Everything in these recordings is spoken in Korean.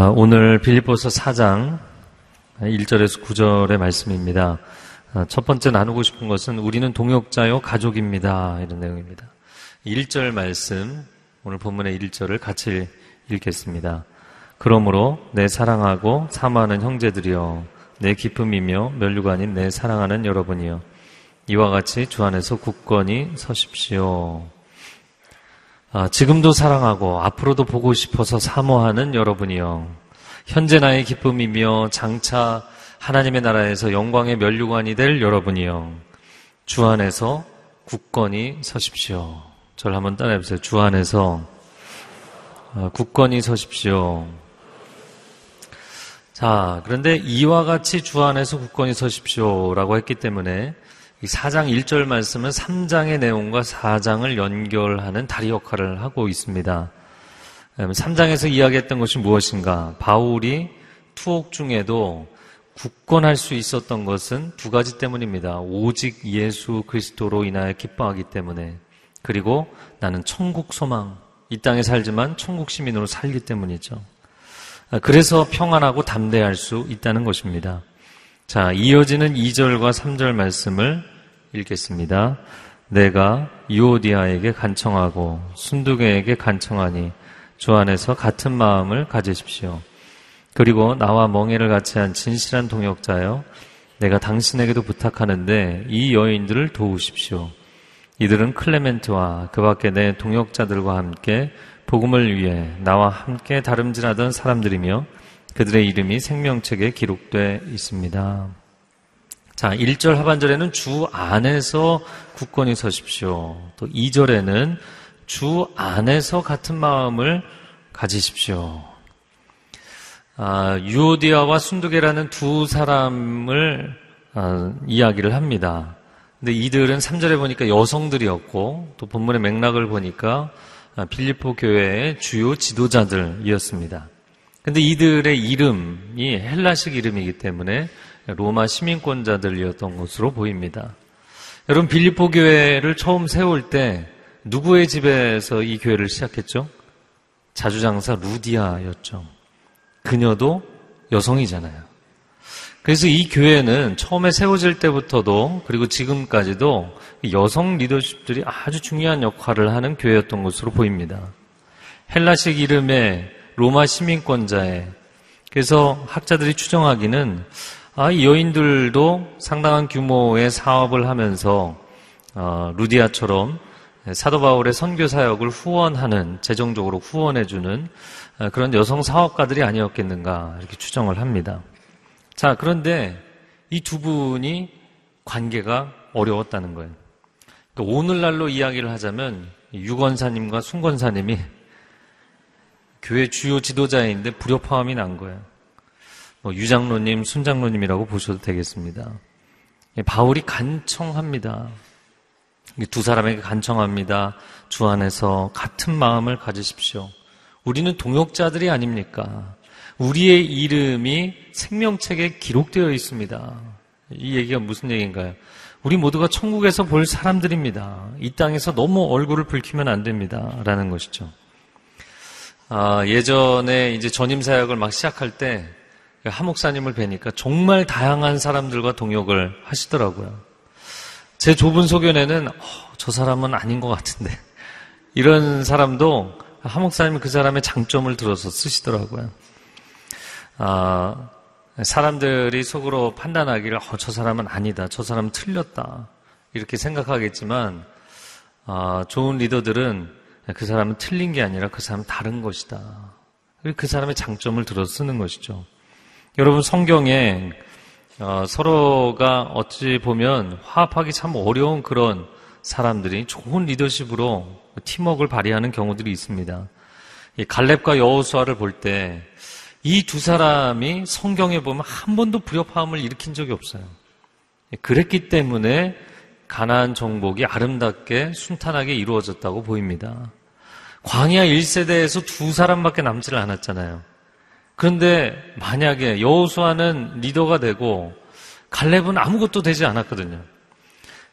아, 오늘 빌립보서 4장 1절에서 9절의 말씀입니다. 아, 첫 번째 나누고 싶은 것은 우리는 동역자요 가족입니다. 이런 내용입니다. 1절 말씀 오늘 본문의 1절을 같이 읽겠습니다. 그러므로 내 사랑하고 사모하는 형제들이여 내 기쁨이며 아닌 내 사랑하는 여러분이여 이와 같이 주 안에서 굳건히 서십시오. 아, 지금도 사랑하고 앞으로도 보고 싶어서 사모하는 여러분이요. 현재 나의 기쁨이며 장차 하나님의 나라에서 영광의 멸류관이 될 여러분이요. 주 안에서 굳건히 서십시오. 저를 한번 따라해보세요. 주 안에서 아, 굳건히 서십시오. 자, 그런데 이와 같이 주 안에서 굳건히 서십시오라고 했기 때문에 이 4장 1절 말씀은 3장의 내용과 4장을 연결하는 다리 역할을 하고 있습니다. 3장에서 음, 이야기했던 것이 무엇인가? 바울이 투옥 중에도 굳건할 수 있었던 것은 두 가지 때문입니다. 오직 예수 그리스도로 인하여 기뻐하기 때문에 그리고 나는 천국 소망, 이 땅에 살지만 천국 시민으로 살기 때문이죠. 아, 그래서 평안하고 담대할 수 있다는 것입니다. 자, 이어지는 2절과 3절 말씀을 읽겠습니다. 내가 유오디아에게 간청하고 순두개에게 간청하니 주 안에서 같은 마음을 가지십시오. 그리고 나와 멍해를 같이 한 진실한 동역자여 내가 당신에게도 부탁하는데 이 여인들을 도우십시오. 이들은 클레멘트와 그 밖에 내 동역자들과 함께 복음을 위해 나와 함께 다름질하던 사람들이며 그들의 이름이 생명책에 기록되어 있습니다. 자, 1절 하반절에는 주 안에서 굳건히 서십시오. 또 2절에는 주 안에서 같은 마음을 가지십시오. 아, 유오디아와 순두계라는 두 사람을 아, 이야기를 합니다. 근데 이들은 3절에 보니까 여성들이었고 또 본문의 맥락을 보니까 아, 필리포 교회의 주요 지도자들이었습니다. 근데 이들의 이름이 헬라식 이름이기 때문에 로마 시민권자들이었던 것으로 보입니다. 여러분 빌리포 교회를 처음 세울 때 누구의 집에서 이 교회를 시작했죠? 자주장사 루디아였죠. 그녀도 여성이잖아요. 그래서 이 교회는 처음에 세워질 때부터도 그리고 지금까지도 여성 리더십들이 아주 중요한 역할을 하는 교회였던 것으로 보입니다. 헬라식 이름의 로마 시민권자에 그래서 학자들이 추정하기는 아, 이 여인들도 상당한 규모의 사업을 하면서 어, 루디아처럼 사도 바울의 선교 사역을 후원하는 재정적으로 후원해주는 어, 그런 여성 사업가들이 아니었겠는가 이렇게 추정을 합니다. 자 그런데 이 두 분이 관계가 어려웠다는 거예요. 그러니까 오늘날로 이야기를 하자면 유건사님과 순건사님이 교회 주요 지도자인데 불협화음이 난 거예요. 뭐 유장로님, 순장로님이라고 보셔도 되겠습니다. 예, 바울이 간청합니다. 두 사람에게 간청합니다. 주 안에서 같은 마음을 가지십시오. 우리는 동역자들이 아닙니까? 우리의 이름이 생명책에 기록되어 있습니다. 이 얘기가 무슨 얘기인가요? 우리 모두가 천국에서 볼 사람들입니다. 이 땅에서 너무 얼굴을 붉히면 안 됩니다. 라는 것이죠. 아, 예전에 이제 전임 사역을 막 시작할 때 하목사님을 뵈니까 정말 다양한 사람들과 동역을 하시더라고요. 제 좁은 소견에는 어, 저 사람은 아닌 것 같은데 이런 사람도 하목사님은 그 사람의 장점을 들어서 쓰시더라고요. 아, 사람들이 속으로 판단하기를 어, 저 사람은 아니다, 저 사람은 틀렸다 이렇게 생각하겠지만 아, 좋은 리더들은 그 사람은 틀린 게 아니라 그 사람은 다른 것이다. 그 사람의 장점을 들어 쓰는 것이죠. 여러분 성경에 어, 서로가 어찌 보면 화합하기 참 어려운 그런 사람들이 좋은 리더십으로 팀워크를 발휘하는 경우들이 있습니다. 이 갈렙과 여호수아를 볼 때 이 두 사람이 성경에 보면 한 번도 불협화음을 일으킨 적이 없어요. 그랬기 때문에 가나안 정복이 아름답게 순탄하게 이루어졌다고 보입니다. 광야 1세대에서 두 사람밖에 남지를 않았잖아요. 그런데 만약에 여호수아는 리더가 되고 갈렙은 아무것도 되지 않았거든요.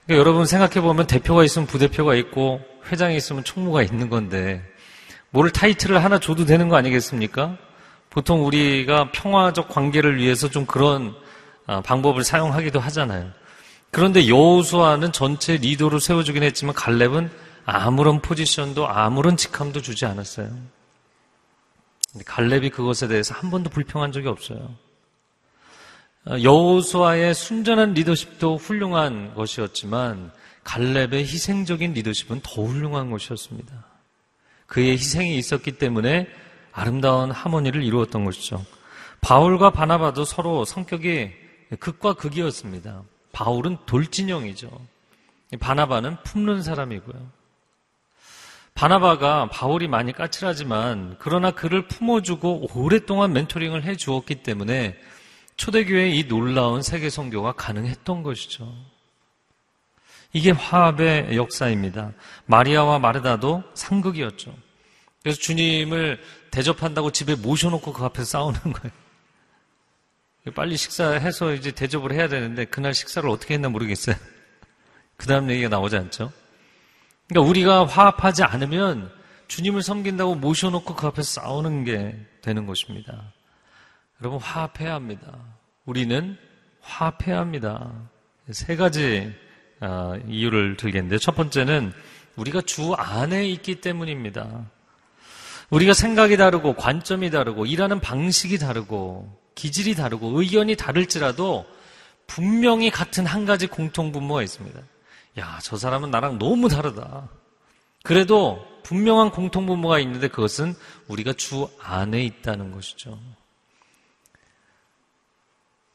그러니까 여러분 생각해 보면 대표가 있으면 부대표가 있고 회장이 있으면 총무가 있는 건데 뭘 타이틀을 하나 줘도 되는 거 아니겠습니까? 보통 우리가 평화적 관계를 위해서 좀 그런 아, 방법을 사용하기도 하잖아요. 그런데 여호수아는 전체 리더로 세워주긴 했지만 갈렙은 아무런 포지션도 아무런 직함도 주지 않았어요. 갈렙이 그것에 대해서 한 번도 불평한 적이 없어요. 어, 여호수아의 순전한 리더십도 훌륭한 것이었지만 갈렙의 희생적인 리더십은 더 훌륭한 것이었습니다. 그의 희생이 있었기 때문에 아름다운 하모니를 이루었던 것이죠. 바울과 바나바도 서로 성격이 극과 극이었습니다. 바울은 돌진형이죠. 바나바는 품는 사람이고요. 바나바가 바울이 많이 까칠하지만 그러나 그를 품어주고 오랫동안 멘토링을 해 주었기 때문에 초대교회의 이 놀라운 세계 선교가 가능했던 것이죠. 이게 화합의 역사입니다. 마리아와 마르다도 상극이었죠. 그래서 주님을 대접한다고 집에 모셔놓고 그 앞에서 싸우는 거예요. 빨리 식사해서 이제 대접을 해야 되는데 그날 식사를 어떻게 했나 모르겠어요. 그 다음 얘기가 나오지 않죠? 그러니까 우리가 화합하지 않으면 주님을 섬긴다고 모셔놓고 그 앞에서 싸우는 게 되는 것입니다. 여러분 화합해야 합니다. 우리는 화합해야 합니다. 세 가지 아, 이유를 들겠는데 첫 번째는 우리가 주 안에 있기 때문입니다. 우리가 생각이 다르고 관점이 다르고 일하는 방식이 다르고 기질이 다르고 의견이 다를지라도 분명히 같은 한 가지 공통분모가 있습니다. 야, 저 사람은 나랑 너무 다르다. 그래도 분명한 공통분모가 있는데 그것은 우리가 주 안에 있다는 것이죠.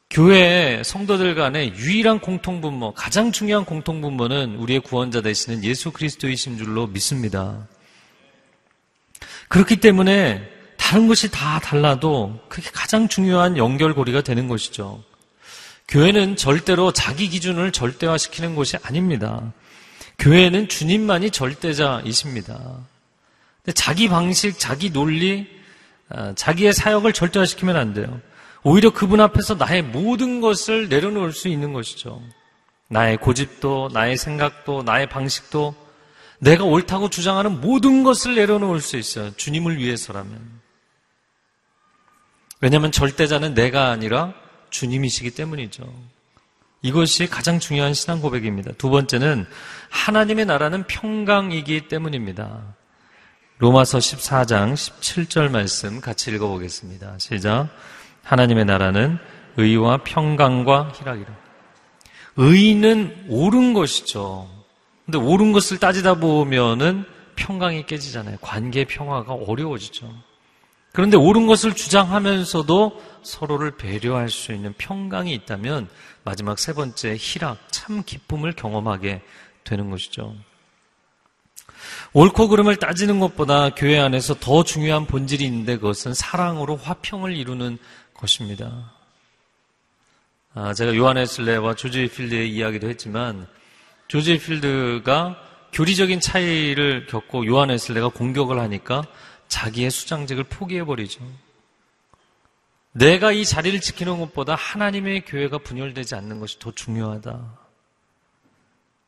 교회 성도들 간의 유일한 공통분모, 가장 중요한 공통분모는 우리의 구원자 되시는 예수 그리스도이신 줄로 믿습니다. 그렇기 때문에 다른 것이 다 달라도 그게 가장 중요한 연결고리가 되는 것이죠. 교회는 절대로 자기 기준을 절대화시키는 곳이 아닙니다. 교회는 주님만이 절대자이십니다. 자기 방식, 자기 논리, 아, 자기의 사역을 절대화시키면 안 돼요. 오히려 그분 앞에서 나의 모든 것을 내려놓을 수 있는 것이죠. 나의 고집도, 나의 생각도, 나의 방식도, 내가 옳다고 주장하는 모든 것을 내려놓을 수 있어요. 주님을 위해서라면. 왜냐하면 절대자는 내가 아니라 주님이시기 때문이죠. 이것이 가장 중요한 신앙 고백입니다. 두 번째는 하나님의 나라는 평강이기 때문입니다. 로마서 14장 17절 말씀 같이 읽어보겠습니다. 시작. 하나님의 나라는 의와 평강과 희락이라. 의는 옳은 것이죠. 근데 옳은 것을 따지다 보면은 평강이 깨지잖아요. 관계 평화가 어려워지죠. 그런데 옳은 것을 주장하면서도 서로를 배려할 수 있는 평강이 있다면 마지막 세 번째 희락, 참 기쁨을 경험하게 되는 것이죠. 옳고 그름을 따지는 것보다 교회 안에서 더 중요한 본질이 있는데 그것은 사랑으로 화평을 이루는 것입니다. 아, 제가 요한의슬레와 조지 필드의 이야기도 했지만 조지 필드가 교리적인 차이를 겪고 요한의슬레가 공격을 하니까 자기의 수장직을 포기해버리죠. 내가 이 자리를 지키는 것보다 하나님의 교회가 분열되지 않는 것이 더 중요하다.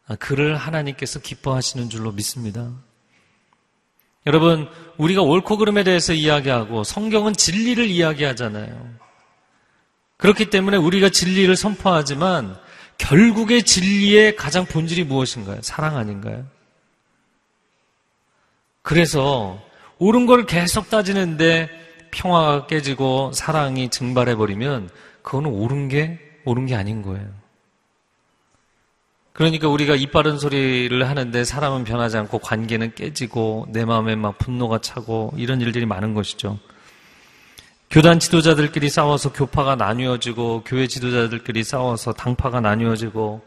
아, 그를 하나님께서 기뻐하시는 줄로 믿습니다. 여러분, 우리가 옳고 그름에 대해서 이야기하고 성경은 진리를 이야기하잖아요. 그렇기 때문에 우리가 진리를 선포하지만 결국의 진리의 가장 본질이 무엇인가요? 사랑 아닌가요? 그래서 옳은 걸 계속 따지는데 평화가 깨지고 사랑이 증발해버리면 그거는 옳은 게 옳은 게 아닌 거예요. 그러니까 우리가 이빠른 소리를 하는데 사람은 변하지 않고 관계는 깨지고 내 마음에 막 분노가 차고 이런 일들이 많은 것이죠. 교단 지도자들끼리 싸워서 교파가 나뉘어지고 교회 지도자들끼리 싸워서 당파가 나뉘어지고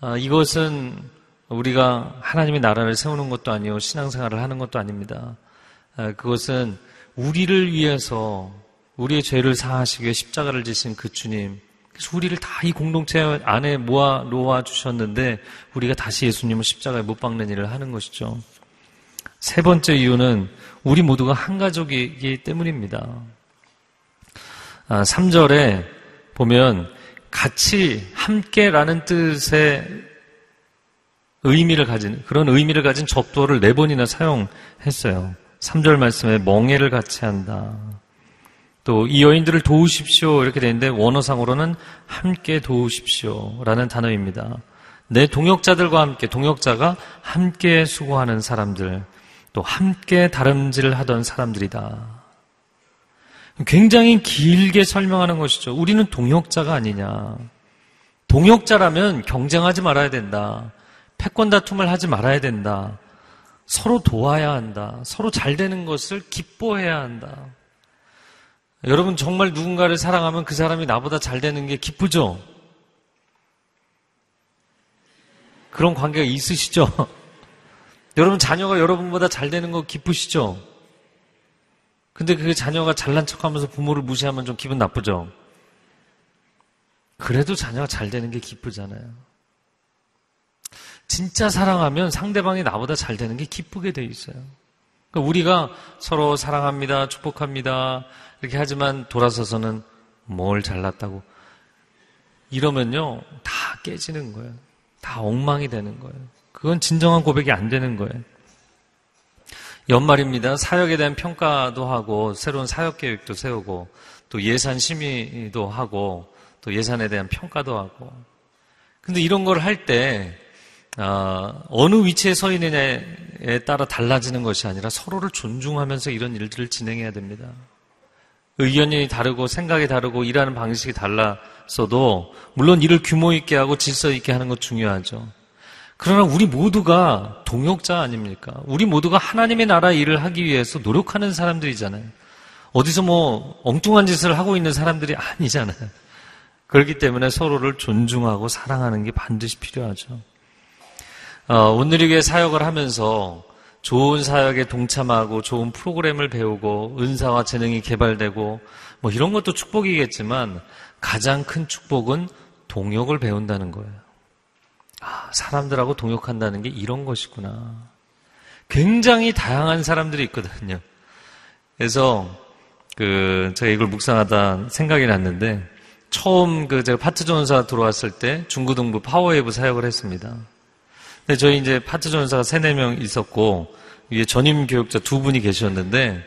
아, 이것은 우리가 하나님의 나라를 세우는 것도 아니요 신앙생활을 하는 것도 아닙니다. 아, 그것은 우리를 위해서 우리의 죄를 사하시기 위해 십자가를 지신 그 주님 그래서 우리를 다 이 공동체 안에 모아 놓아 주셨는데 우리가 다시 예수님을 십자가에 못 박는 일을 하는 것이죠. 세 번째 이유는 우리 모두가 한 가족이기 때문입니다. 아, 3절에 보면 같이 함께라는 뜻의 의미를 가진 그런 의미를 가진 접도를 네 번이나 사용했어요. 3절 말씀에 멍해를 같이 한다. 또 이 여인들을 도우십시오 이렇게 되는데 원어상으로는 함께 도우십시오라는 단어입니다. 내 동역자들과 함께 동역자가 함께 수고하는 사람들 또 함께 다름질을 하던 사람들이다. 굉장히 길게 설명하는 것이죠. 우리는 동역자가 아니냐. 동역자라면 경쟁하지 말아야 된다. 패권 다툼을 하지 말아야 된다. 서로 도와야 한다. 서로 잘 되는 것을 기뻐해야 한다. 여러분 정말 누군가를 사랑하면 그 사람이 나보다 잘 되는 게 기쁘죠? 그런 관계가 있으시죠? 여러분 자녀가 여러분보다 잘 되는 거 기쁘시죠? 근데 그 자녀가 잘난 척 하면서 부모를 무시하면 좀 기분 나쁘죠? 그래도 자녀가 잘 되는 게 기쁘잖아요. 진짜 사랑하면 상대방이 나보다 잘 되는 게 기쁘게 돼 있어요. 그러니까 우리가 서로 사랑합니다, 축복합니다, 이렇게 하지만 돌아서서는 뭘 잘났다고. 이러면요, 다 깨지는 거예요. 다 엉망이 되는 거예요. 그건 진정한 고백이 안 되는 거예요. 연말입니다. 사역에 대한 평가도 하고, 새로운 사역 계획도 세우고, 또 예산 심의도 하고, 또 예산에 대한 평가도 하고. 근데 이런 걸 할 때, 어, 어느 위치에 서 있느냐에 따라 달라지는 것이 아니라 서로를 존중하면서 이런 일들을 진행해야 됩니다. 의견이 다르고 생각이 다르고 일하는 방식이 달랐어도 물론 일을 규모 있게 하고 질서 있게 하는 것 중요하죠. 그러나 우리 모두가 동역자 아닙니까? 우리 모두가 하나님의 나라 일을 하기 위해서 노력하는 사람들이잖아요. 어디서 뭐 엉뚱한 짓을 하고 있는 사람들이 아니잖아요. 그렇기 때문에 서로를 존중하고 사랑하는 게 반드시 필요하죠. 어, 오늘의 교회 사역을 하면서 좋은 사역에 동참하고 좋은 프로그램을 배우고 은사와 재능이 개발되고 뭐 이런 것도 축복이겠지만 가장 큰 축복은 동역을 배운다는 거예요. 아, 사람들하고 동역한다는 게 이런 것이구나. 굉장히 다양한 사람들이 있거든요. 그래서 그 제가 이걸 묵상하다 생각이 났는데 처음 그 제가 파트 전도사 들어왔을 때 중고등부 파워웨이브 사역을 했습니다. 근데 저희 이제 파트 전도사가 세네 명 있었고 위에 전임 교역자 두 분이 계셨는데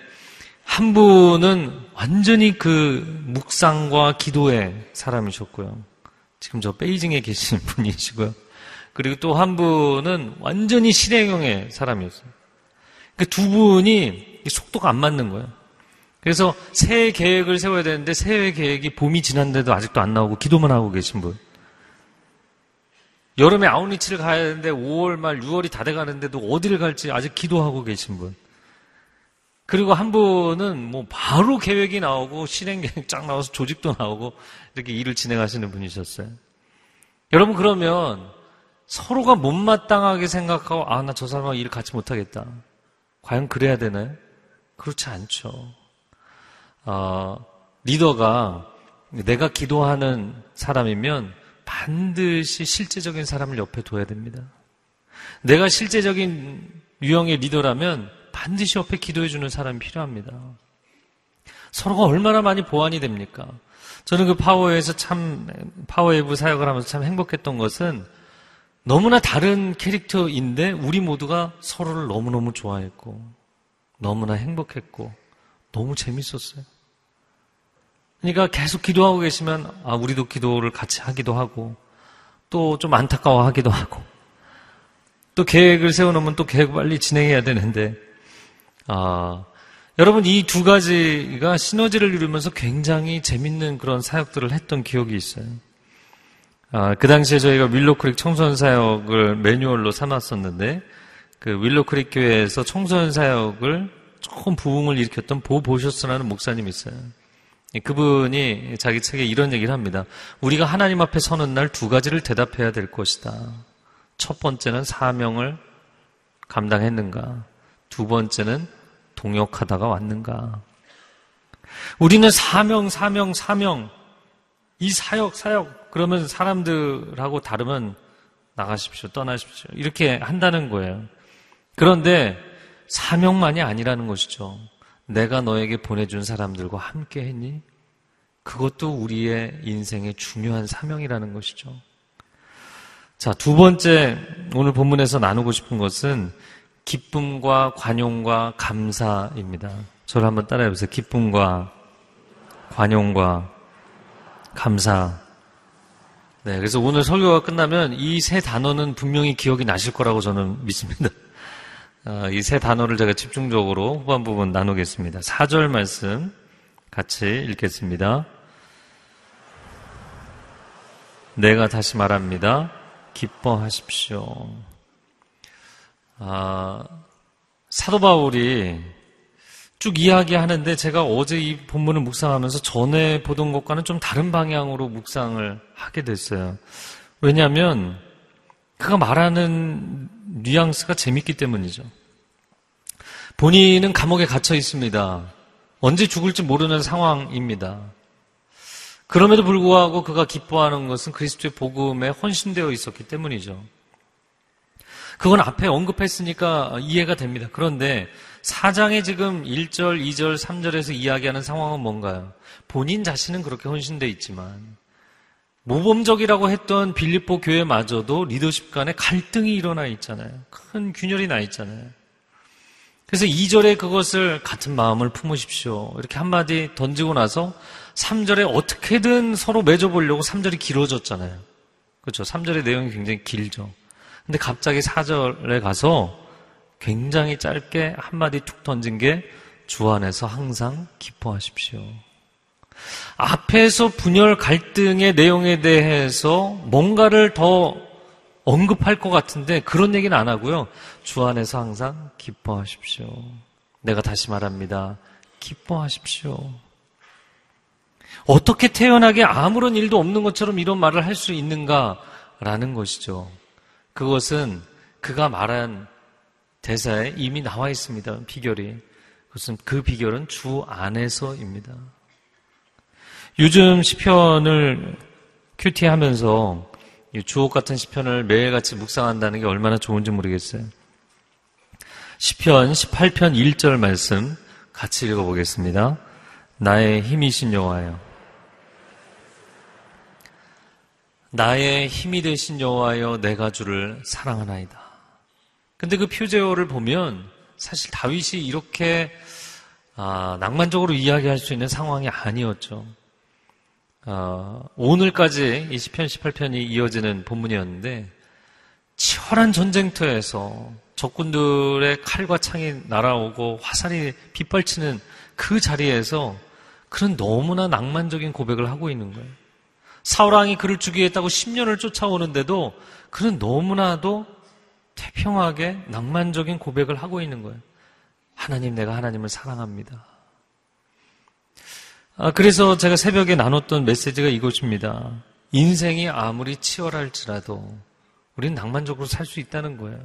한 분은 완전히 그 묵상과 기도의 사람이셨고요. 지금 저 베이징에 계신 분이시고요. 그리고 또 한 분은 완전히 실행형의 사람이었어요. 그두 분이 속도가 안 맞는 거예요. 그래서 새해 계획을 세워야 되는데 새해 계획이 봄이 지났는데도 아직도 안 나오고 기도만 하고 계신 분. 여름에 아웃리치를 가야 되는데 5월 말 6월이 다 돼가는데도 어디를 갈지 아직 기도하고 계신 분. 그리고 한 분은 뭐 바로 계획이 나오고 실행 계획 쫙 나와서 조직도 나오고 이렇게 일을 진행하시는 분이셨어요. 여러분 그러면 서로가 못마땅하게 생각하고 아 나 저 사람하고 일을 같이 못하겠다. 과연 그래야 되나요? 그렇지 않죠. 어, 리더가 내가 기도하는 사람이면 반드시 실제적인 사람을 옆에 둬야 됩니다. 내가 실제적인 유형의 리더라면 반드시 옆에 기도해주는 사람이 필요합니다. 서로가 얼마나 많이 보완이 됩니까? 저는 그 파워에서 참, 파워웨이브 사역을 하면서 참 행복했던 것은 너무나 다른 캐릭터인데 우리 모두가 서로를 너무너무 좋아했고 너무나 행복했고 너무 재밌었어요. 그러니까 계속 기도하고 계시면 아 우리도 기도를 같이 하기도 하고 또 좀 안타까워하기도 하고 또 계획을 세워놓으면 또 계획 빨리 진행해야 되는데 아 여러분 이 두 가지가 시너지를 이루면서 굉장히 재밌는 그런 사역들을 했던 기억이 있어요. 아, 그 당시에 저희가 윌로크릭 청소년 사역을 매뉴얼로 삼았었는데 그 윌로크릭 교회에서 청소년 사역을 조금 부흥을 일으켰던 보 보셔스라는 목사님이 있어요. 그분이 자기 책에 이런 얘기를 합니다. 우리가 하나님 앞에 서는 날 두 가지를 대답해야 될 것이다. 첫 번째는 사명을 감당했는가. 두 번째는 동역하다가 왔는가. 우리는 사명, 사명, 사명. 이 사역, 사역. 그러면 사람들하고 다르면 나가십시오, 떠나십시오. 이렇게 한다는 거예요. 그런데 사명만이 아니라는 것이죠. 내가 너에게 보내준 사람들과 함께 했니? 그것도 우리의 인생의 중요한 사명이라는 것이죠. 자, 두 번째 오늘 본문에서 나누고 싶은 것은 기쁨과 관용과 감사입니다. 저를 한번 따라해 보세요. 기쁨과 관용과 감사. 네, 그래서 오늘 설교가 끝나면 이 세 단어는 분명히 기억이 나실 거라고 저는 믿습니다. 아, 이세 단어를 제가 집중적으로 후반 부분 나누겠습니다. 4절 말씀 같이 읽겠습니다. 내가 다시 말합니다. 기뻐하십시오. 아, 사도 바울이 쭉 이야기하는데 제가 어제 이 본문을 묵상하면서 전에 보던 것과는 좀 다른 방향으로 묵상을 하게 됐어요. 왜냐하면 그가 말하는 뉘앙스가 재밌기 때문이죠. 본인은 감옥에 갇혀 있습니다. 언제 죽을지 모르는 상황입니다. 그럼에도 불구하고 그가 기뻐하는 것은 그리스도의 복음에 헌신되어 있었기 때문이죠. 그건 앞에 언급했으니까 이해가 됩니다. 그런데 사장의 지금 1절, 2절, 3절에서 이야기하는 상황은 뭔가요? 본인 자신은 그렇게 헌신되어 있지만 모범적이라고 했던 빌립보 교회마저도 리더십 간에 갈등이 일어나 있잖아요. 큰 균열이 나 있잖아요. 그래서 2절에 그것을 같은 마음을 품으십시오. 이렇게 한마디 던지고 나서 3절에 어떻게든 서로 맺어보려고 3절이 길어졌잖아요. 그렇죠. 3절의 내용이 굉장히 길죠. 근데 갑자기 4절에 가서 굉장히 짧게 한마디 툭 던진 게 주 안에서 항상 기뻐하십시오. 앞에서 분열 갈등의 내용에 대해서 뭔가를 더 언급할 것 같은데 그런 얘기는 안 하고요. 주 안에서 항상 기뻐하십시오. 내가 다시 말합니다. 기뻐하십시오. 어떻게 태연하게 아무런 일도 없는 것처럼 이런 말을 할 수 있는가라는 것이죠. 그것은 그가 말한 대사에 이미 나와 있습니다. 비결이. 그것은 그 비결은 주 안에서입니다. 요즘 시편을 큐티하면서 주옥 같은 시편을 매일같이 묵상한다는 게 얼마나 좋은지 모르겠어요. 시편 18편 1절 말씀 같이 읽어보겠습니다. 나의 힘이신 여호와여. 나의 힘이 되신 여호와여 내가 주를 사랑하나이다. 근데 그 표제어를 보면 사실 다윗이 이렇게 아, 낭만적으로 이야기할 수 있는 상황이 아니었죠. 어, 오늘까지 이 시편 18편이 이어지는 본문이었는데 치열한 전쟁터에서 적군들의 칼과 창이 날아오고 화살이 빗발치는 그 자리에서 그런 너무나 낭만적인 고백을 하고 있는 거예요. 사울왕이 그를 죽이겠다고 10년을 쫓아오는데도 그는 너무나도 태평하게 낭만적인 고백을 하고 있는 거예요. 하나님, 내가 하나님을 사랑합니다. 아, 그래서 제가 새벽에 나눴던 메시지가 이것입니다. 인생이 아무리 치열할지라도 우리는 낭만적으로 살 수 있다는 거예요.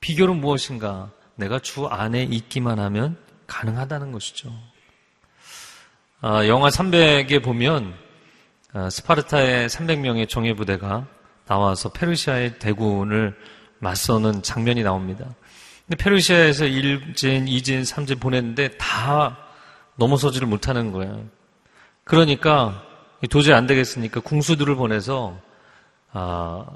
비결은 무엇인가? 내가 주 안에 있기만 하면 가능하다는 것이죠. 아, 영화 300에 보면 아, 스파르타의 300명의 정예부대가 나와서 페르시아의 대군을 맞서는 장면이 나옵니다. 근데 페르시아에서 1진, 2진, 3진 보냈는데 다 넘어서지를 못하는 거예요. 그러니까 도저히 안 되겠으니까 궁수들을 보내서 아,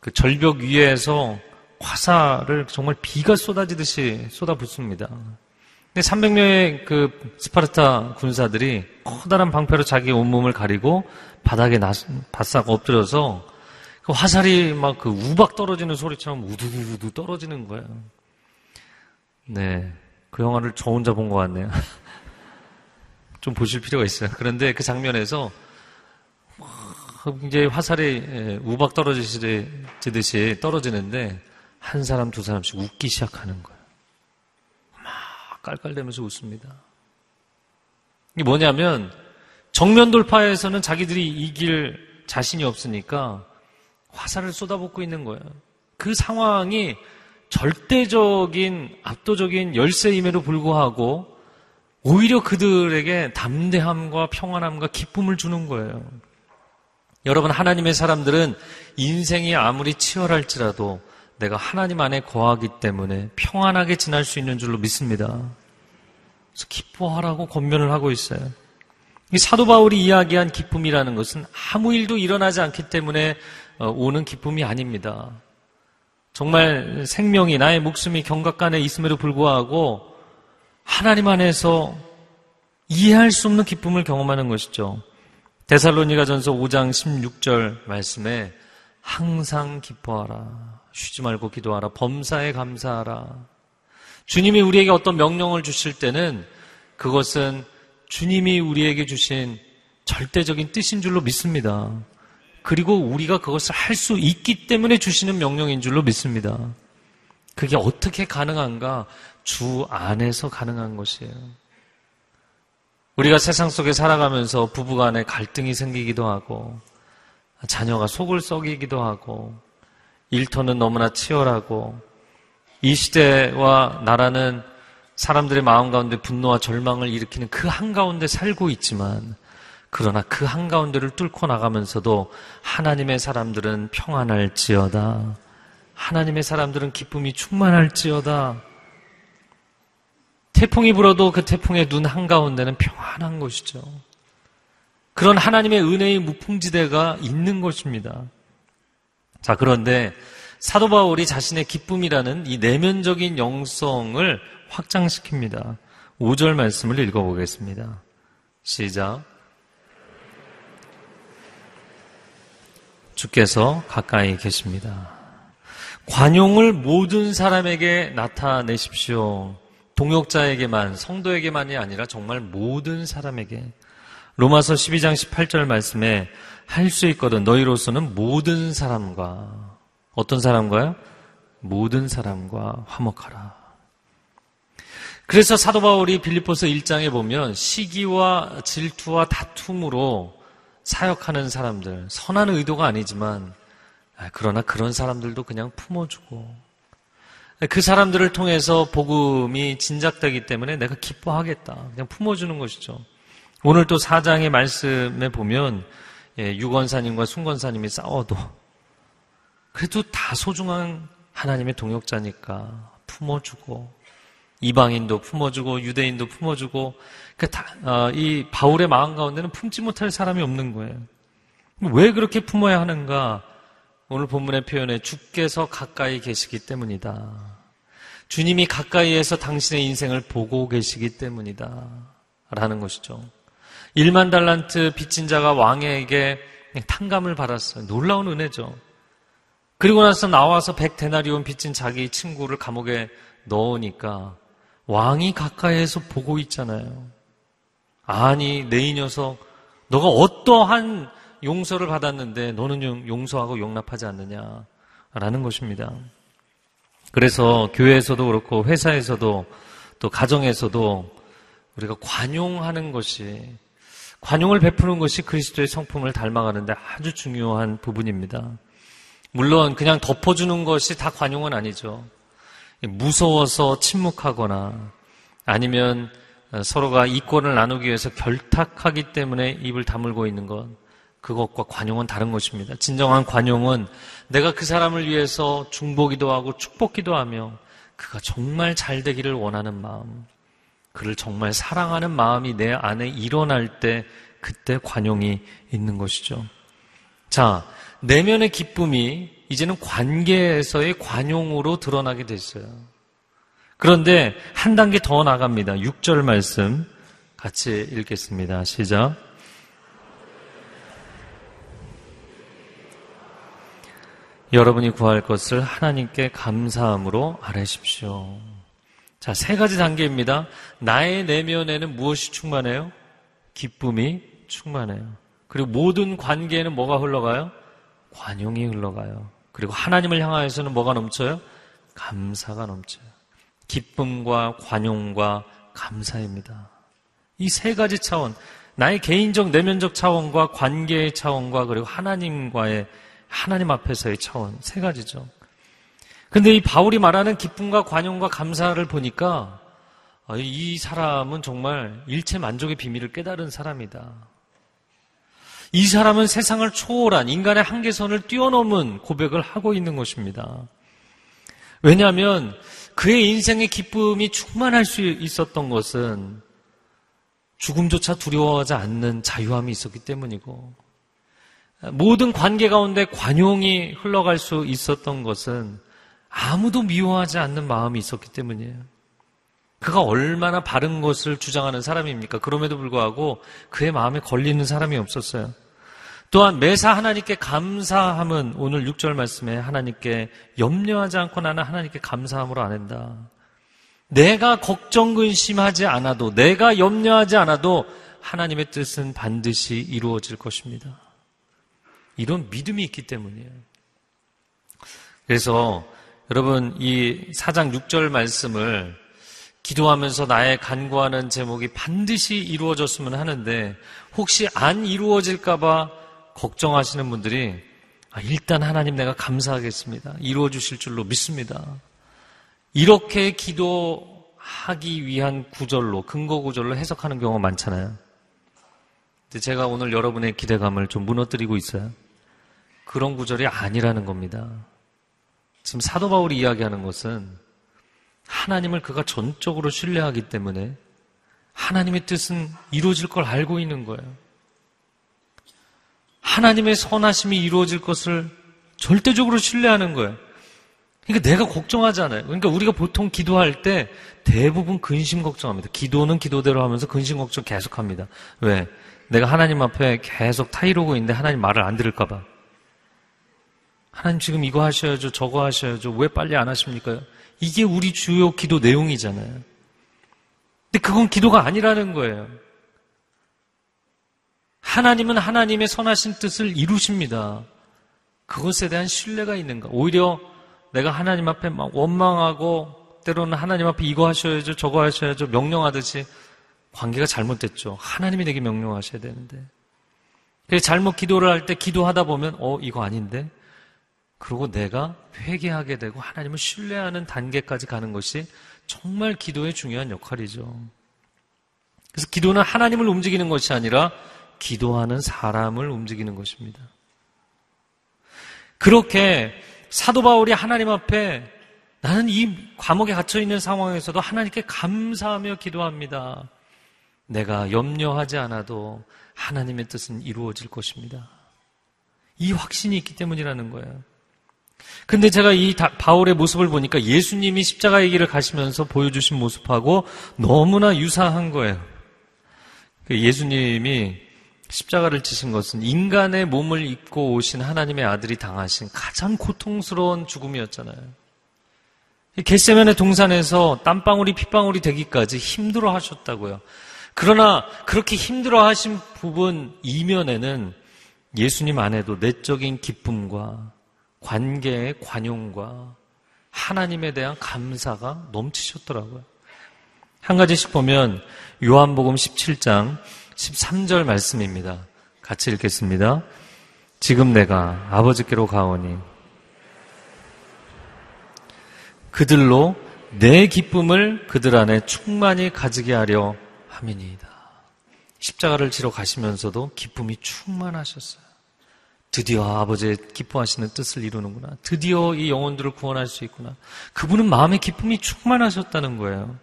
그 절벽 위에서 화살을 정말 비가 쏟아지듯이 쏟아붓습니다. 근데 300명의 그 스파르타 군사들이 커다란 방패로 자기 온몸을 가리고 바닥에 나, 바싹 엎드려서 그 화살이 막 그 우박 떨어지는 소리처럼 우두두두 떨어지는 거예요. 네. 그 영화를 저 혼자 본 것 같네요. 좀 보실 필요가 있어요. 그런데 그 장면에서 이제 화살이 예, 우박 떨어지듯이 떨어지는데 한 사람 두 사람씩 웃기 시작하는 거예요. 막 깔깔대면서 웃습니다. 이게 뭐냐면 정면 돌파에서는 자기들이 이길 자신이 없으니까 화살을 쏟아붓고 있는 거예요. 그 상황이 절대적인 압도적인 열세임에도 불구하고 오히려 그들에게 담대함과 평안함과 기쁨을 주는 거예요. 여러분, 하나님의 사람들은 인생이 아무리 치열할지라도 내가 하나님 안에 거하기 때문에 평안하게 지날 수 있는 줄로 믿습니다. 그래서 기뻐하라고 권면을 하고 있어요. 이 사도 바울이 이야기한 기쁨이라는 것은 아무 일도 일어나지 않기 때문에 어, 오는 기쁨이 아닙니다. 정말 생명이 나의 목숨이 경각간에 있음에도 불구하고 하나님 안에서 이해할 수 없는 기쁨을 경험하는 것이죠. 데살로니가전서 5장 16절 말씀에 항상 기뻐하라. 쉬지 말고 기도하라. 범사에 감사하라. 주님이 우리에게 어떤 명령을 주실 때는 그것은 주님이 우리에게 주신 절대적인 뜻인 줄로 믿습니다. 그리고 우리가 그것을 할 수 있기 때문에 주시는 명령인 줄로 믿습니다. 그게 어떻게 가능한가? 주 안에서 가능한 것이에요. 우리가 세상 속에 살아가면서 부부간에 갈등이 생기기도 하고, 자녀가 속을 썩이기도 하고, 일터는 너무나 치열하고, 이 시대와 나라는 사람들의 마음 가운데 분노와 절망을 일으키는 그 한가운데 살고 있지만, 그러나 그 한가운데를 뚫고 나가면서도 하나님의 사람들은 평안할지어다. 하나님의 사람들은 기쁨이 충만할지어다. 태풍이 불어도 그 태풍의 눈 한가운데는 평안한 것이죠. 그런 하나님의 은혜의 무풍지대가 있는 것입니다. 자, 그런데 사도 바울이 자신의 기쁨이라는 이 내면적인 영성을 확장시킵니다. 5절 말씀을 읽어보겠습니다. 시작. 주께서 가까이 계십니다. 관용을 모든 사람에게 나타내십시오. 동역자에게만, 성도에게만이 아니라 정말 모든 사람에게. 로마서 12장 18절 말씀에 할 수 있거든. 너희로서는 모든 사람과, 어떤 사람과요? 모든 사람과 화목하라. 그래서 사도 바울이 빌리포스 1장에 보면 시기와 질투와 다툼으로 사역하는 사람들, 선한 의도가 아니지만, 아, 그러나 그런 사람들도 그냥 품어주고, 그 사람들을 통해서 복음이 진작되기 때문에 내가 기뻐하겠다. 그냥 품어주는 것이죠. 오늘 또 사장의 말씀에 보면 예, 유건사님과 순건사님이 싸워도 그래도 다 소중한 하나님의 동역자니까 품어주고 이방인도 품어주고 유대인도 품어주고 그 어, 이 바울의 마음 가운데는 품지 못할 사람이 없는 거예요. 왜 그렇게 품어야 하는가? 오늘 본문의 표현에 주께서 가까이 계시기 때문이다. 주님이 가까이에서 당신의 인생을 보고 계시기 때문이다. 라는 것이죠. 1만 달란트 빚진 자가 왕에게 탕감을 받았어요. 놀라운 은혜죠. 그리고 나서 나와서 100데나리온 빚진 자기 친구를 감옥에 넣으니까 왕이 가까이에서 보고 있잖아요. 아니, 내 이 녀석, 너가 어떠한 용서를 받았는데 너는 용서하고 용납하지 않느냐. 라는 것입니다. 그래서 교회에서도 그렇고 회사에서도 또 가정에서도 우리가 관용하는 것이 관용을 베푸는 것이 그리스도의 성품을 닮아가는데 아주 중요한 부분입니다. 물론 그냥 덮어주는 것이 다 관용은 아니죠. 무서워서 침묵하거나 아니면 서로가 이권을 나누기 위해서 결탁하기 때문에 입을 다물고 있는 것. 그것과 관용은 다른 것입니다. 진정한 관용은 내가 그 사람을 위해서 중보기도 하고 축복기도 하며 그가 정말 잘 되기를 원하는 마음, 그를 정말 사랑하는 마음이 내 안에 일어날 때 그때 관용이 있는 것이죠. 자, 내면의 기쁨이 이제는 관계에서의 관용으로 드러나게 됐어요. 그런데 한 단계 더 나갑니다. 6절 말씀 같이 읽겠습니다. 시작. 여러분이 구할 것을 하나님께 감사함으로 아뢰십시오. 자, 세 가지 단계입니다. 나의 내면에는 무엇이 충만해요? 기쁨이 충만해요. 그리고 모든 관계에는 뭐가 흘러가요? 관용이 흘러가요. 그리고 하나님을 향하여서는 뭐가 넘쳐요? 감사가 넘쳐요. 기쁨과 관용과 감사입니다. 이 세 가지 차원, 나의 개인적 내면적 차원과 관계의 차원과 그리고 하나님과의 하나님 앞에서의 차원 세 가지죠. 근데 이 바울이 말하는 기쁨과 관용과 감사를 보니까 아, 이 사람은 정말 일체 만족의 비밀을 깨달은 사람이다. 이 사람은 세상을 초월한 인간의 한계선을 뛰어넘은 고백을 하고 있는 것입니다. 왜냐하면 그의 인생의 기쁨이 충만할 수 있었던 것은 죽음조차 두려워하지 않는 자유함이 있었기 때문이고 모든 관계 가운데 관용이 흘러갈 수 있었던 것은 아무도 미워하지 않는 마음이 있었기 때문이에요. 그가 얼마나 바른 것을 주장하는 사람입니까? 그럼에도 불구하고 그의 마음에 걸리는 사람이 없었어요. 또한 매사 하나님께 감사함은 오늘 6절 말씀에 하나님께 염려하지 않고 나는 하나님께 감사함으로 안 한다. 내가 걱정 근심하지 않아도 내가 염려하지 않아도 하나님의 뜻은 반드시 이루어질 것입니다. 이런 믿음이 있기 때문이에요. 그래서 여러분 이 4장 6절 말씀을 기도하면서 나의 간구하는 제목이 반드시 이루어졌으면 하는데 혹시 안 이루어질까봐 걱정하시는 분들이 아, 일단 하나님 내가 감사하겠습니다. 이루어 주실 줄로 믿습니다. 이렇게 기도하기 위한 구절로 근거 구절로 해석하는 경우가 많잖아요. 근데 제가 오늘 여러분의 기대감을 좀 무너뜨리고 있어요. 그런 구절이 아니라는 겁니다. 지금 사도 바울이 이야기하는 것은 하나님을 그가 전적으로 신뢰하기 때문에 하나님의 뜻은 이루어질 걸 알고 있는 거예요. 하나님의 선하심이 이루어질 것을 절대적으로 신뢰하는 거예요. 그러니까 내가 걱정하지 않아요. 그러니까 우리가 보통 기도할 때 대부분 근심 걱정합니다. 기도는 기도대로 하면서 근심 걱정 계속합니다. 왜? 내가 하나님 앞에 계속 타이르고 있는데 하나님 말을 안 들을까봐. 하나님 지금 이거 하셔야죠, 저거 하셔야죠. 왜 빨리 안 하십니까? 이게 우리 주요 기도 내용이잖아요. 근데 그건 기도가 아니라는 거예요. 하나님은 하나님의 선하신 뜻을 이루십니다. 그것에 대한 신뢰가 있는가? 오히려 내가 하나님 앞에 막 원망하고 때로는 하나님 앞에 이거 하셔야죠, 저거 하셔야죠, 명령하듯이 관계가 잘못됐죠. 하나님이 내게 명령하셔야 되는데. 잘못 기도를 할 때 기도하다 보면, 어, 이거 아닌데? 그리고 내가 회개하게 되고 하나님을 신뢰하는 단계까지 가는 것이 정말 기도의 중요한 역할이죠. 그래서 기도는 하나님을 움직이는 것이 아니라 기도하는 사람을 움직이는 것입니다. 그렇게 사도 바울이 하나님 앞에 나는 이 감옥에 갇혀 있는 상황에서도 하나님께 감사하며 기도합니다. 내가 염려하지 않아도 하나님의 뜻은 이루어질 것입니다. 이 확신이 있기 때문이라는 거예요. 근데 제가 이 바울의 모습을 보니까 예수님이 십자가의 길을 가시면서 보여주신 모습하고 너무나 유사한 거예요. 그 예수님이 십자가를 지신 것은 인간의 몸을 입고 오신 하나님의 아들이 당하신 가장 고통스러운 죽음이었잖아요. 겟세면의 동산에서 땀방울이 핏방울이 되기까지 힘들어 하셨다고요. 그러나 그렇게 힘들어 하신 부분 이면에는 예수님 안에도 내적인 기쁨과 관계의 관용과 하나님에 대한 감사가 넘치셨더라고요. 한 가지씩 보면 요한복음 17장 13절 말씀입니다. 같이 읽겠습니다. 지금 내가 아버지께로 가오니 그들로 내 기쁨을 그들 안에 충만히 가지게 하려 함이니이다. 십자가를 지러 가시면서도 기쁨이 충만하셨어요. 드디어 아버지의 기뻐하시는 뜻을 이루는구나. 드디어 이 영혼들을 구원할 수 있구나. 그분은 마음의 기쁨이 충만하셨다는 거예요.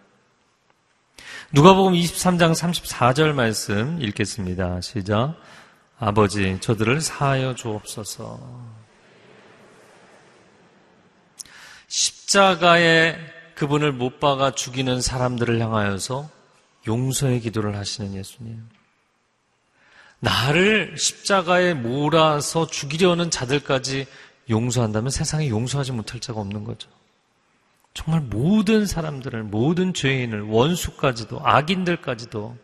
누가복음 23장 34절 말씀 읽겠습니다. 시작. 아버지, 저들을 사하여 주옵소서. 십자가에 그분을 못 박아 죽이는 사람들을 향하여서 용서의 기도를 하시는 예수님. 나를 십자가에 몰아서 죽이려는 자들까지 용서한다면 세상에 용서하지 못할 자가 없는 거죠. 정말 모든 사람들을, 모든 죄인을, 원수까지도, 악인들까지도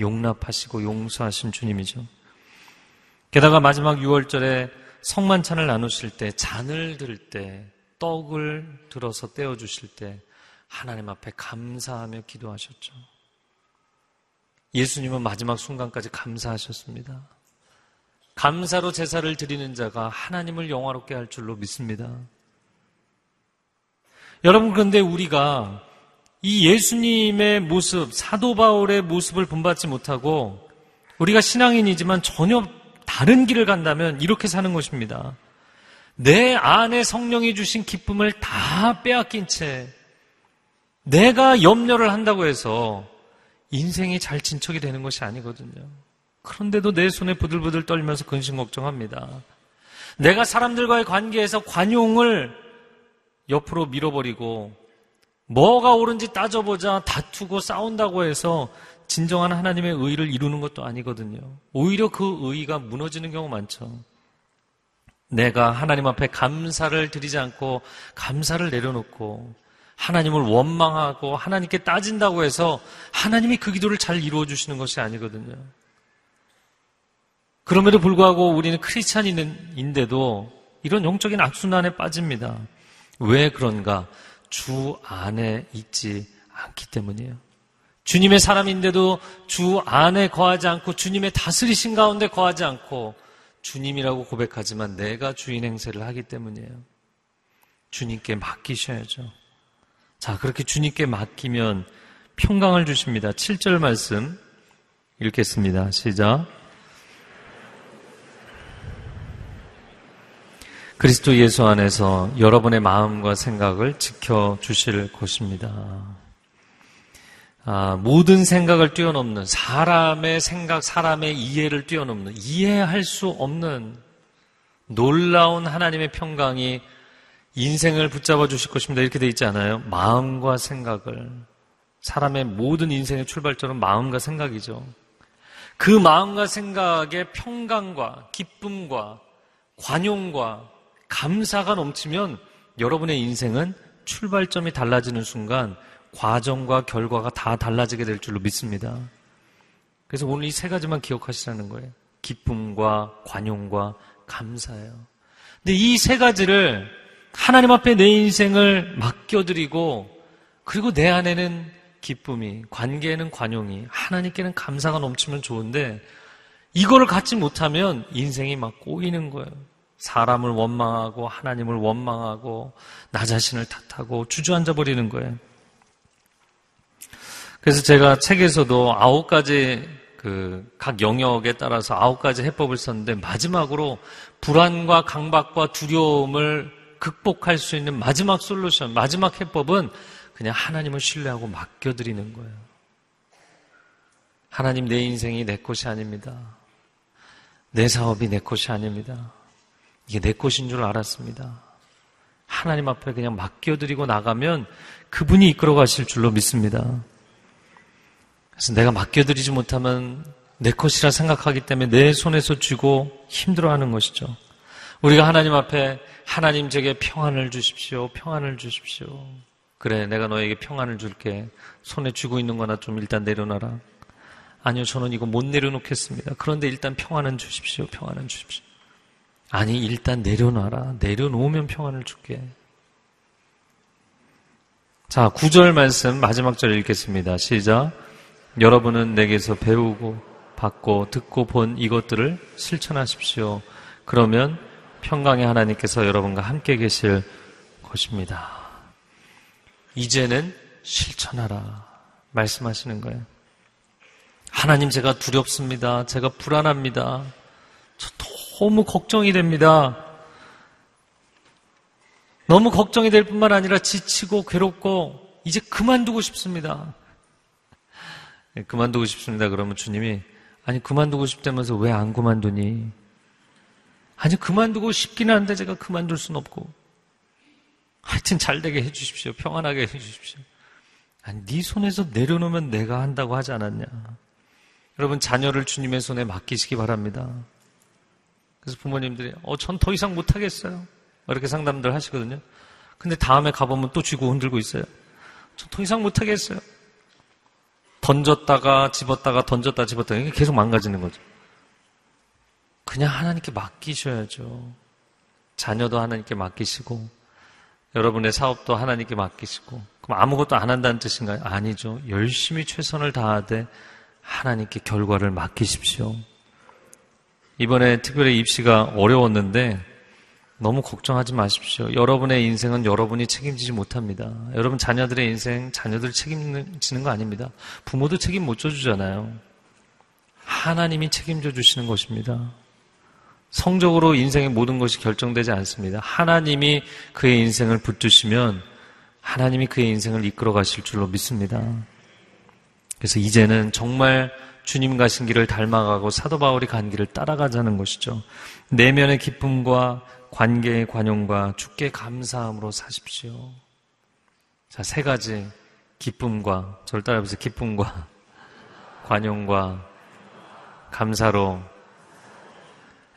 용납하시고 용서하신 주님이죠. 게다가 마지막 6월절에 성만찬을 나누실 때, 잔을 들 때, 떡을 들어서 떼어주실 때, 하나님 앞에 감사하며 기도하셨죠. 예수님은 마지막 순간까지 감사하셨습니다. 감사로 제사를 드리는 자가 하나님을 영화롭게 할 줄로 믿습니다. 여러분, 그런데 우리가 이 예수님의 모습, 사도 바울의 모습을 본받지 못하고 우리가 신앙인이지만 전혀 다른 길을 간다면 이렇게 사는 것입니다. 내 안에 성령이 주신 기쁨을 다 빼앗긴 채 내가 염려를 한다고 해서 인생이 잘 진척이 되는 것이 아니거든요. 그런데도 내 손에 부들부들 떨면서 근심 걱정합니다. 내가 사람들과의 관계에서 관용을 옆으로 밀어버리고 뭐가 옳은지 따져보자 다투고 싸운다고 해서 진정한 하나님의 의를 이루는 것도 아니거든요. 오히려 그 의가 무너지는 경우 많죠. 내가 하나님 앞에 감사를 드리지 않고 감사를 내려놓고 하나님을 원망하고 하나님께 따진다고 해서 하나님이 그 기도를 잘 이루어 주시는 것이 아니거든요. 그럼에도 불구하고 우리는 크리스찬인데도 이런 영적인 악순환에 빠집니다. 왜 그런가? 주 안에 있지 않기 때문이에요. 주님의 사람인데도 주 안에 거하지 않고 주님의 다스리신 가운데 거하지 않고 주님이라고 고백하지만 내가 주인 행세를 하기 때문이에요. 주님께 맡기셔야죠. 자, 그렇게 주님께 맡기면 평강을 주십니다. 7절 말씀 읽겠습니다. 시작. 그리스도 예수 안에서 여러분의 마음과 생각을 지켜주실 것입니다. 아, 모든 생각을 뛰어넘는 사람의 생각, 사람의 이해를 뛰어넘는 이해할 수 없는 놀라운 하나님의 평강이 인생을 붙잡아 주실 것입니다. 이렇게 돼 있지 않아요? 마음과 생각을. 사람의 모든 인생의 출발점은 마음과 생각이죠. 그 마음과 생각의 평강과 기쁨과 관용과 감사가 넘치면 여러분의 인생은 출발점이 달라지는 순간 과정과 결과가 다 달라지게 될 줄로 믿습니다. 그래서 오늘 이 세 가지만 기억하시라는 거예요. 기쁨과 관용과 감사예요. 근데 이 세 가지를 하나님 앞에 내 인생을 맡겨드리고 그리고 내 안에는 기쁨이, 관계에는 관용이, 하나님께는 감사가 넘치면 좋은데 이거를 갖지 못하면 인생이 막 꼬이는 거예요. 사람을 원망하고 하나님을 원망하고 나 자신을 탓하고 주저앉아 버리는 거예요. 그래서 제가 책에서도 아홉 가지 그 각 영역에 따라서 아홉 가지 해법을 썼는데 마지막으로 불안과 강박과 두려움을 극복할 수 있는 마지막 솔루션, 마지막 해법은 그냥 하나님을 신뢰하고 맡겨드리는 거예요. 하나님 내 인생이 내 것이 아닙니다. 내 사업이 내 것이 아닙니다. 이게 내 것인 줄 알았습니다. 하나님 앞에 그냥 맡겨드리고 나가면 그분이 이끌어 가실 줄로 믿습니다. 그래서 내가 맡겨드리지 못하면 내 것이라 생각하기 때문에 내 손에서 쥐고 힘들어하는 것이죠. 우리가 하나님 앞에 하나님 제게 평안을 주십시오. 평안을 주십시오. 그래, 내가 너에게 평안을 줄게. 손에 쥐고 있는 거나 좀 일단 내려놔라. 아니요, 저는 이거 못 내려놓겠습니다. 그런데 일단 평안은 주십시오. 평안은 주십시오. 아니, 일단 내려놔라. 내려놓으면 평안을 줄게. 자, 구절 말씀 마지막 절 읽겠습니다. 시작. 여러분은 내게서 배우고 받고 듣고 본 이것들을 실천하십시오. 그러면 평강의 하나님께서 여러분과 함께 계실 것입니다. 이제는 실천하라. 말씀하시는 거예요. 하나님 제가 두렵습니다. 제가 불안합니다. 저 너무 걱정이 됩니다. 너무 걱정이 될 뿐만 아니라 지치고 괴롭고 이제 그만두고 싶습니다. 예, 그만두고 싶습니다. 그러면 주님이 아니 그만두고 싶다면서 왜 안 그만두니? 아니 그만두고 싶기는 한데 제가 그만둘 수는 없고 하여튼 잘 되게 해주십시오. 평안하게 해주십시오. 아니 네 손에서 내려놓으면 내가 한다고 하지 않았냐? 여러분 자녀를 주님의 손에 맡기시기 바랍니다. 그래서 부모님들이 어 전 더 이상 못하겠어요. 이렇게 상담들 하시거든요. 근데 다음에 가보면 또 쥐고 흔들고 있어요. 전 더 이상 못하겠어요. 던졌다가 집었다가 던졌다 집었다가 계속 망가지는 거죠. 그냥 하나님께 맡기셔야죠. 자녀도 하나님께 맡기시고 여러분의 사업도 하나님께 맡기시고 그럼 아무것도 안 한다는 뜻인가요? 아니죠. 열심히 최선을 다하되 하나님께 결과를 맡기십시오. 이번에 특별히 입시가 어려웠는데 너무 걱정하지 마십시오. 여러분의 인생은 여러분이 책임지지 못합니다. 여러분 자녀들의 인생, 자녀들 책임지는 거 아닙니다. 부모도 책임 못 져주잖아요. 하나님이 책임져 주시는 것입니다. 성적으로 인생의 모든 것이 결정되지 않습니다. 하나님이 그의 인생을 붙드시면 하나님이 그의 인생을 이끌어 가실 줄로 믿습니다. 그래서 이제는 정말 주님 가신 길을 닮아가고 사도 바울이 간 길을 따라가자는 것이죠. 내면의 기쁨과 관계의 관용과 주께 감사함으로 사십시오. 자, 세 가지 기쁨과, 저를 따라해보세요. 기쁨과, 관용과, 감사로.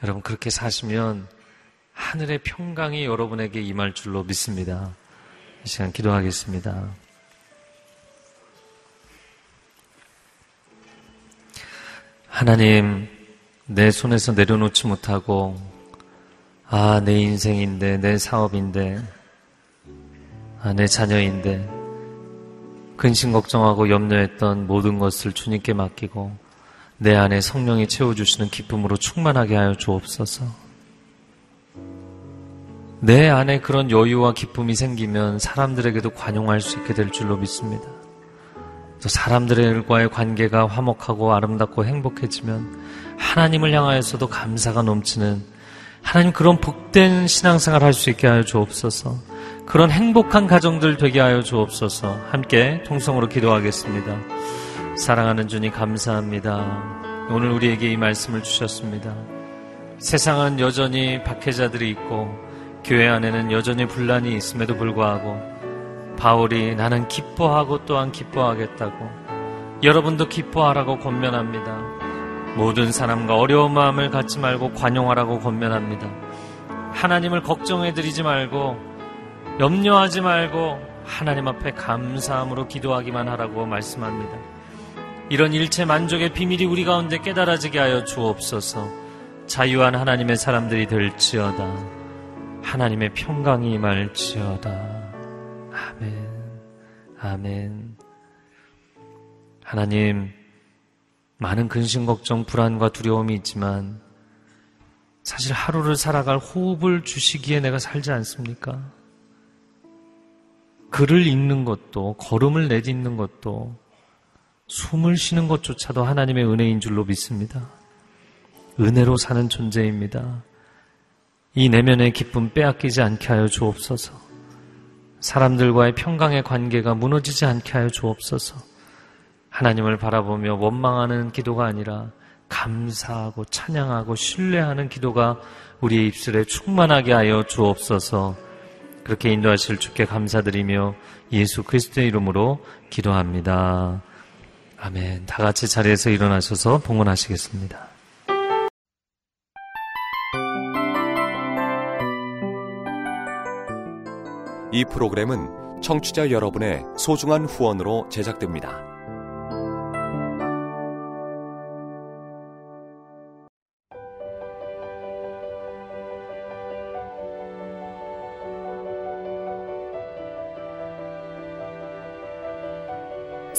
여러분, 그렇게 사시면 하늘의 평강이 여러분에게 임할 줄로 믿습니다. 이 시간 기도하겠습니다. 하나님, 내 손에서 내려놓지 못하고, 아, 내 인생인데, 내 사업인데, 아, 내 자녀인데, 근심 걱정하고 염려했던 모든 것을 주님께 맡기고, 내 안에 성령이 채워주시는 기쁨으로 충만하게 하여 주옵소서. 내 안에 그런 여유와 기쁨이 생기면 사람들에게도 관용할 수 있게 될 줄로 믿습니다. 또 사람들과의 관계가 화목하고 아름답고 행복해지면 하나님을 향하여서도 감사가 넘치는 하나님 그런 복된 신앙생활 할 수 있게 하여 주옵소서. 그런 행복한 가정들 되게 하여 주옵소서. 함께 통성으로 기도하겠습니다. 사랑하는 주님 감사합니다. 오늘 우리에게 이 말씀을 주셨습니다. 세상은 여전히 박해자들이 있고 교회 안에는 여전히 분란이 있음에도 불구하고 바울이 나는 기뻐하고 또한 기뻐하겠다고 여러분도 기뻐하라고 권면합니다. 모든 사람과 어려운 마음을 갖지 말고 관용하라고 권면합니다. 하나님을 걱정해 드리지 말고 염려하지 말고 하나님 앞에 감사함으로 기도하기만 하라고 말씀합니다. 이런 일체 만족의 비밀이 우리 가운데 깨달아지게 하여 주옵소서. 자유한 하나님의 사람들이 될지어다. 하나님의 평강이 임할지어다. 아멘. 아멘. 하나님, 많은 근심, 걱정, 불안과 두려움이 있지만 사실 하루를 살아갈 호흡을 주시기에 내가 살지 않습니까? 글을 읽는 것도, 걸음을 내딛는 것도, 숨을 쉬는 것조차도 하나님의 은혜인 줄로 믿습니다. 은혜로 사는 존재입니다. 이 내면의 기쁨 빼앗기지 않게 하여 주옵소서. 사람들과의 평강의 관계가 무너지지 않게 하여 주옵소서. 하나님을 바라보며 원망하는 기도가 아니라 감사하고 찬양하고 신뢰하는 기도가 우리의 입술에 충만하게 하여 주옵소서. 그렇게 인도하실 주께 감사드리며 예수 그리스도의 이름으로 기도합니다. 아멘. 다 같이 자리에서 일어나셔서 봉헌하시겠습니다. 이 프로그램은 청취자 여러분의 소중한 후원으로 제작됩니다.